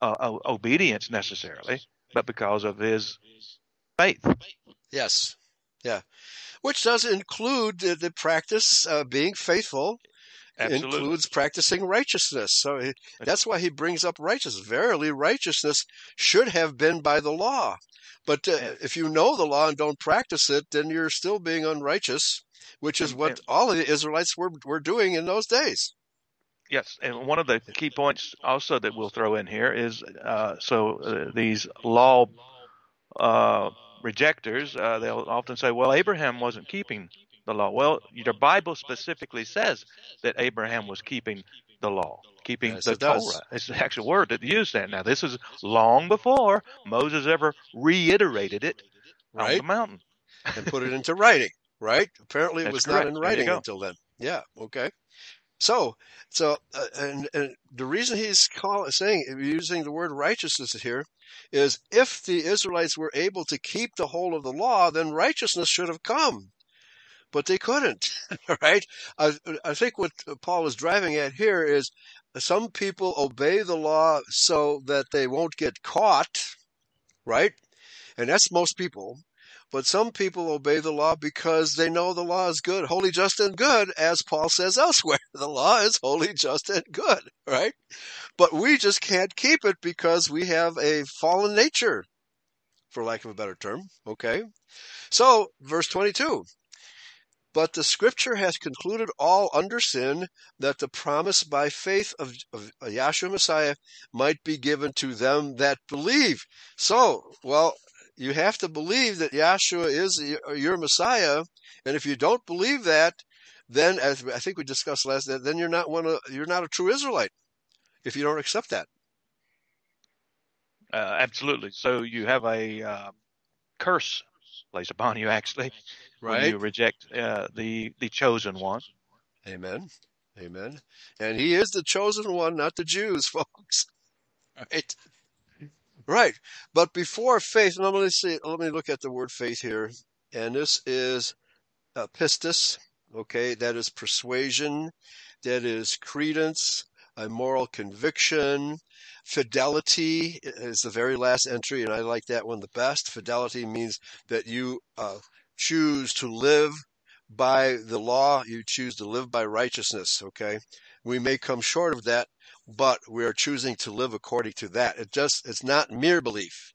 uh, obedience necessarily, but because of his faith. Yes. Yeah. Which does include the, the practice uh, being faithful Absolutely. includes practicing righteousness. So he, that's why he brings up righteousness. Verily, righteousness should have been by the law. But uh, if you know the law and don't practice it, then you're still being unrighteous, which is what all of the Israelites were, were doing in those days. Yes, and one of the key points also that we'll throw in here is uh, so uh, these law uh, rejectors uh, they'll often say, "Well, Abraham wasn't keeping the law." Well, the Bible specifically says that Abraham was keeping the law, keeping Yes, the it does. Torah. It's the actual word that used that. Now, this is long before Moses ever reiterated it on the mountain. and put it into writing, right? Apparently, it That's was correct. not in writing until then. Yeah. Okay. So, so, uh, and, and the reason he's call, saying using the word righteousness here is if the Israelites were able to keep the whole of the law, then righteousness should have come, but they couldn't. Right? I, I think what Paul is driving at here is some people obey the law so that they won't get caught, right? And that's most people. But some people obey the law because they know the law is good, holy, just, and good, as Paul says elsewhere. The law is holy, just, and good, right? But we just can't keep it because we have a fallen nature, for lack of a better term, okay? So, verse 22. But the scripture has concluded all under sin that the promise by faith of, of Yahshua Messiah might be given to them that believe. So, well, you have to believe that Yahshua is your Messiah, and if you don't believe that, then as I think we discussed last, that then you're not one of, you're not a true Israelite if you don't accept that. Uh, absolutely. So you have a uh, curse placed upon you, actually, when you reject uh, the the chosen one. Amen. Amen. And he is the chosen one, not the Jews, folks. Right. Right. But before faith, let me see, let me look at the word faith here. And this is uh, pistis. Okay. That is persuasion. That is credence, a moral conviction. Fidelity is the very last entry, and I like that one the best. Fidelity means that you uh, choose to live by the law, you choose to live by righteousness, okay? We may come short of that, but we are choosing to live according to that. It just it's not mere belief.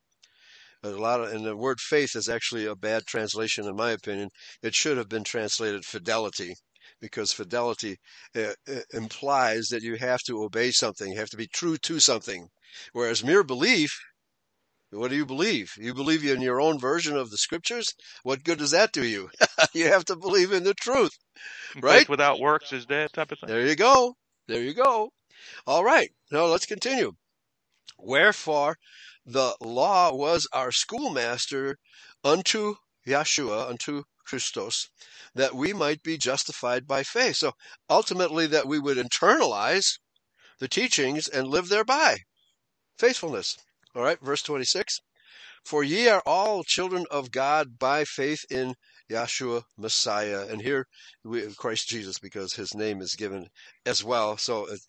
A lot of and the word faith is actually a bad translation in my opinion. It should have been translated fidelity because fidelity uh, uh, implies that you have to obey something, you have to be true to something. Whereas mere belief what do you believe? You believe in your own version of the scriptures? What good does that do you? you have to believe in the truth. Right? Faith without works is dead, type of thing. There you go. There you go. All right. Now let's continue. Wherefore the law was our schoolmaster unto Yeshua, unto Christos, that we might be justified by faith. So ultimately that we would internalize the teachings and live thereby. Faithfulness. All right, verse 26. For ye are all children of God by faith in Yahshua Messiah. And here, we, have Christ Jesus, because his name is given as well. So it,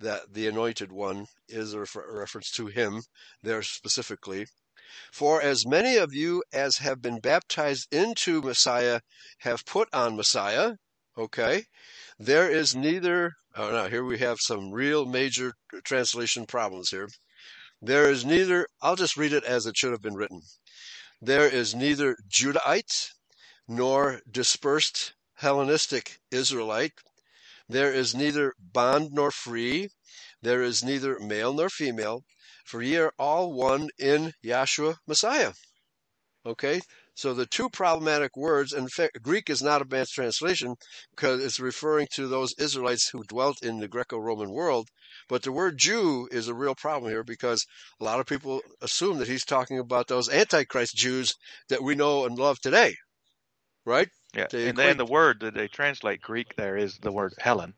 that the anointed one is a refer- reference to him there specifically. For as many of you as have been baptized into Messiah have put on Messiah. Okay. There is neither, oh no, here we have some real major translation problems here. There is neither, I'll just read it as it should have been written. There is neither Judahite nor dispersed Hellenistic Israelite. There is neither bond nor free. There is neither male nor female. for ye are all one in Yahshua Messiah. Okay, so the two problematic words, and Greek is not a bad translation because it's referring to those Israelites who dwelt in the Greco-Roman world. But the word Jew is a real problem here because a lot of people assume that he's talking about those Antichrist Jews that we know and love today, right? Yeah, they and then the word that they translate Greek there is the word Helen.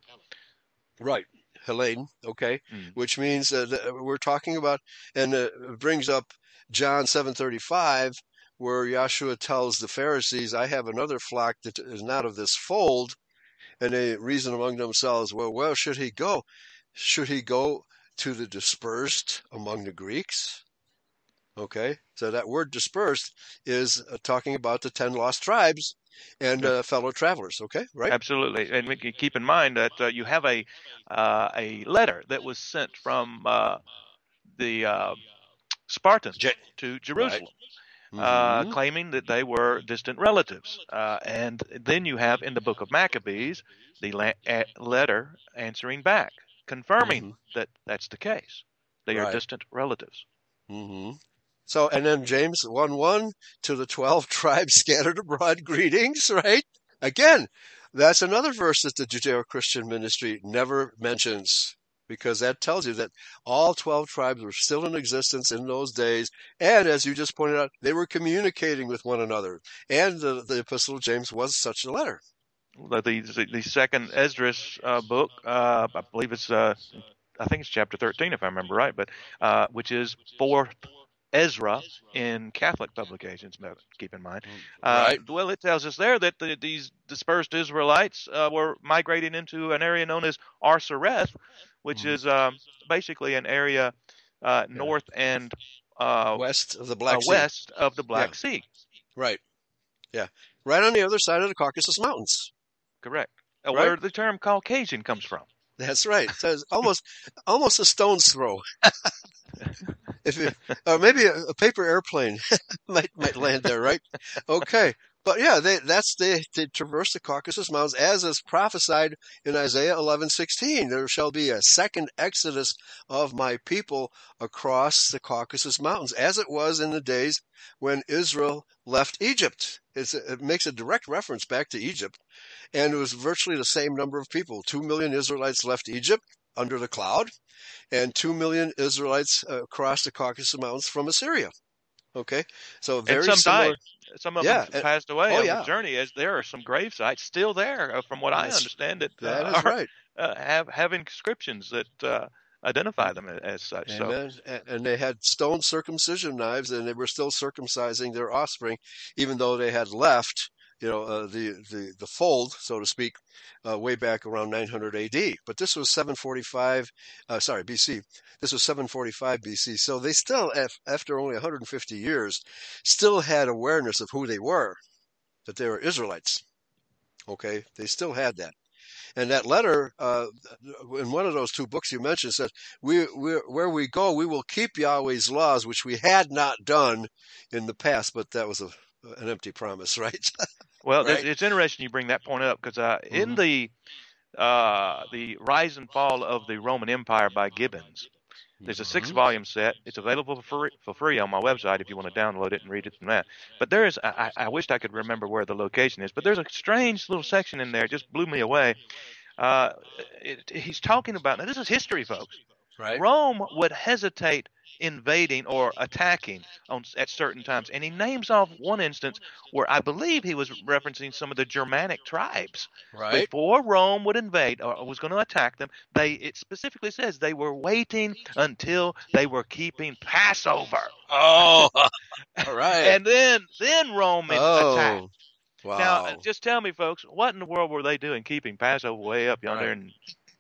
Right. Hellene, okay, mm. which means uh, we're talking about, and uh, brings up John seven thirty five, where Yahshua tells the Pharisees, "I have another flock that is not of this fold," and they reason among themselves, "Well, where should he go? Should he go to the dispersed among the Greeks?" Okay, so that word dispersed is uh, talking about the ten lost tribes and uh, fellow travelers. Okay, right? Absolutely, and we can keep in mind that uh, you have a uh, a letter that was sent from uh, the uh, Spartans Je- to Jerusalem. Right. Mm-hmm. claiming that they were distant relatives. and then you have in the book of Maccabees the la- a- letter answering back, confirming mm-hmm. that that's the case. They right. are distant relatives. Mm-hmm. So, and then James 1 1 to the 12 tribes scattered abroad, greetings, right? Again, that's another verse that the Judeo Christian ministry never mentions because that tells you that all 12 tribes were still in existence in those days. And as you just pointed out, they were communicating with one another. And the, the Epistle of James was such a letter. The, the, the second Esdras uh, book, uh, I believe it's, uh, I think it's chapter 13, if I remember right, but uh, which is fourth Ezra in Catholic publications. Keep in mind, mm, uh, right. well, it tells us there that the, these dispersed Israelites uh, were migrating into an area known as Arsareth, which mm-hmm. is um, basically an area uh, yeah. north and uh, west of the Black uh, Sea. west of the Black yeah. Sea. Right. Yeah. Right on the other side of the Caucasus Mountains. Correct. Uh, right? Where the term Caucasian comes from. That's right. So almost almost a stone's throw. if it, or maybe a, a paper airplane might might land there, right? Okay, but yeah, they, that's they, they traverse the Caucasus Mountains as is prophesied in Isaiah eleven sixteen. There shall be a second exodus of my people across the Caucasus Mountains, as it was in the days when Israel left Egypt. It's, it makes a direct reference back to Egypt, and it was virtually the same number of people. Two million Israelites left Egypt under the cloud, and two million Israelites uh, crossed the Caucasus Mountains from Assyria. Okay, so very and some similar. Died. Some of yeah, them passed away oh, on yeah. the journey. As there are some grave sites still there, uh, from what That's, I understand. That, that uh, is right. Uh, have have inscriptions that uh, identify them as such. Amen. So. And they had stone circumcision knives, and they were still circumcising their offspring, even though they had left you know, uh, the, the, the fold, so to speak, uh, way back around 900 AD. But this was 745, uh, sorry, BC. This was 745 BC. So they still, after only 150 years, still had awareness of who they were, that they were Israelites. Okay, they still had that. And that letter, uh, in one of those two books you mentioned, says, we, we, where we go, we will keep Yahweh's laws, which we had not done in the past, but that was a, an empty promise, right? Well, right? it's interesting you bring that point up because uh, mm-hmm. in the uh, the Rise and Fall of the Roman Empire by Gibbons, there's a six mm-hmm. volume set. It's available for free, for free on my website if you want to download it and read it from that. But there is, I, I wished I could remember where the location is, but there's a strange little section in there. It just blew me away. Uh, it, he's talking about, now this is history, folks. Right. Rome would hesitate invading or attacking on at certain times. And he names off one instance where I believe he was referencing some of the Germanic tribes. Right. Before Rome would invade or was going to attack them, they it specifically says they were waiting until they were keeping Passover. Oh, all right. and then then Rome oh. attacked. Uh, wow. Now, just tell me, folks, what in the world were they doing keeping Passover way up yonder right. and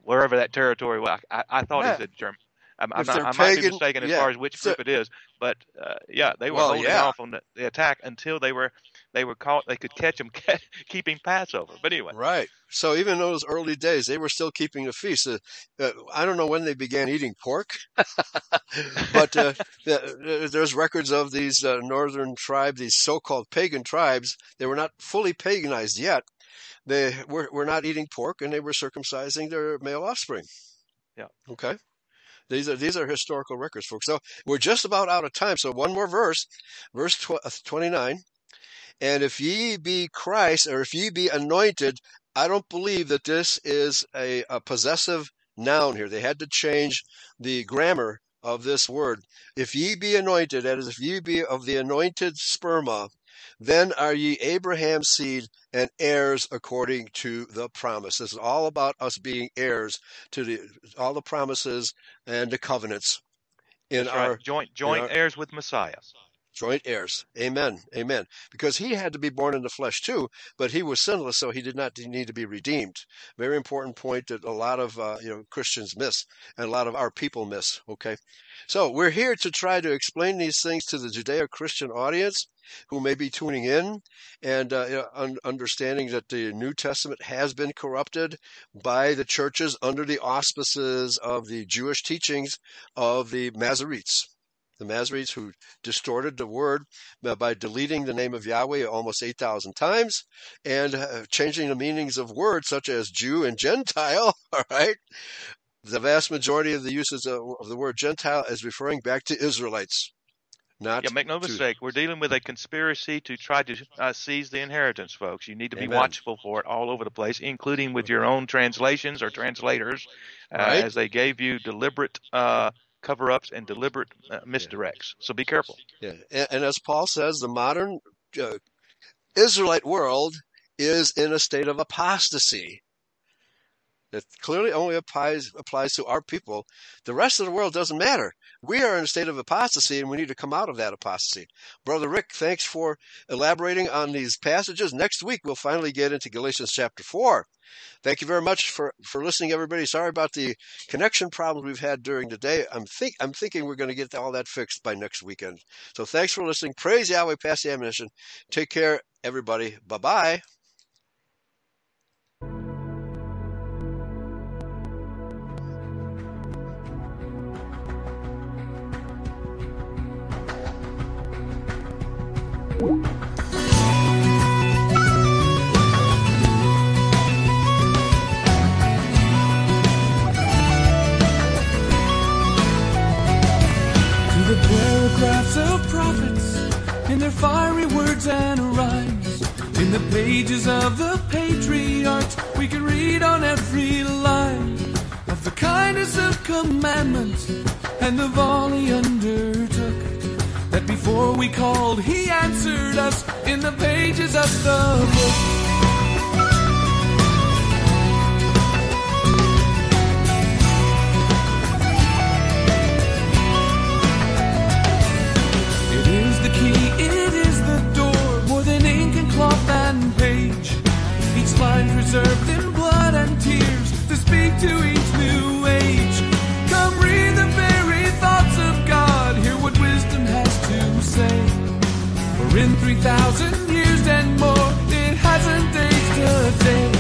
wherever that territory was? I, I thought yeah. he said German. I'm, I'm not, I might pagan, be mistaken as yeah, far as which group so, it is, but uh, yeah, they were well, holding yeah. off on the, the, attack until they were they were caught. They could catch them keeping Passover. But anyway, right. So even those early days, they were still keeping the feast. Uh, uh, I don't know when they began eating pork, but uh, there's records of these uh, northern tribes, these so-called pagan tribes. They were not fully paganized yet. They were, were not eating pork, and they were circumcising their male offspring. Yeah. Okay. These are these are historical records, folks. So we're just about out of time. So one more verse, verse uh, 29. And if ye be Christ, or if ye be anointed, I don't believe that this is a, a possessive noun here. They had to change the grammar of this word. If ye be anointed, that is, if ye be of the anointed sperma, then are ye Abraham's seed and heirs according to the promise. This is all about us being heirs to the all the promises and the covenants in That's our right. joint joint our- heirs with Messiah. Joint heirs. Amen. Amen. Because he had to be born in the flesh too, but he was sinless, so he did not need to be redeemed. Very important point that a lot of uh, you know Christians miss, and a lot of our people miss. Okay, so we're here to try to explain these things to the Judeo-Christian audience who may be tuning in, and uh, you know, un- understanding that the New Testament has been corrupted by the churches under the auspices of the Jewish teachings of the Masoretes the Masoretes who distorted the word by deleting the name of Yahweh almost 8,000 times and uh, changing the meanings of words such as Jew and Gentile. All right. The vast majority of the uses of, the word Gentile is referring back to Israelites. Not Yeah, make no mistake. We're dealing with a conspiracy to try to uh, seize the inheritance, folks. You need to be Amen. watchful for it all over the place, including with your own translations or translators, uh, Right. as they gave you deliberate uh, cover-ups and deliberate uh, misdirects. So be careful. Yeah. And, and as Paul says, the modern uh, Israelite world is in a state of apostasy. That clearly only applies applies to our people. The rest of the world doesn't matter. We are in a state of apostasy, and we need to come out of that apostasy. Brother Rick, thanks for elaborating on these passages. Next week we'll finally get into Galatians chapter four. Thank you very much for, for listening, everybody. Sorry about the connection problems we've had during the day. I'm think I'm thinking we're going to get all that fixed by next weekend. So thanks for listening. Praise Yahweh, pass the ammunition. Take care, everybody. Bye bye. Fiery words and rhymes. In the pages of the patriarchs, we can read on every line of the kindness of commandments and the he undertook. That before we called, he answered us in the pages of the book. It is the key, it is the door, more than ink and cloth and page. Each line preserved in blood and tears to speak to each new age. Come read the very thoughts of God, hear what wisdom has to say. For in 3,000 years and more, it hasn't aged a day.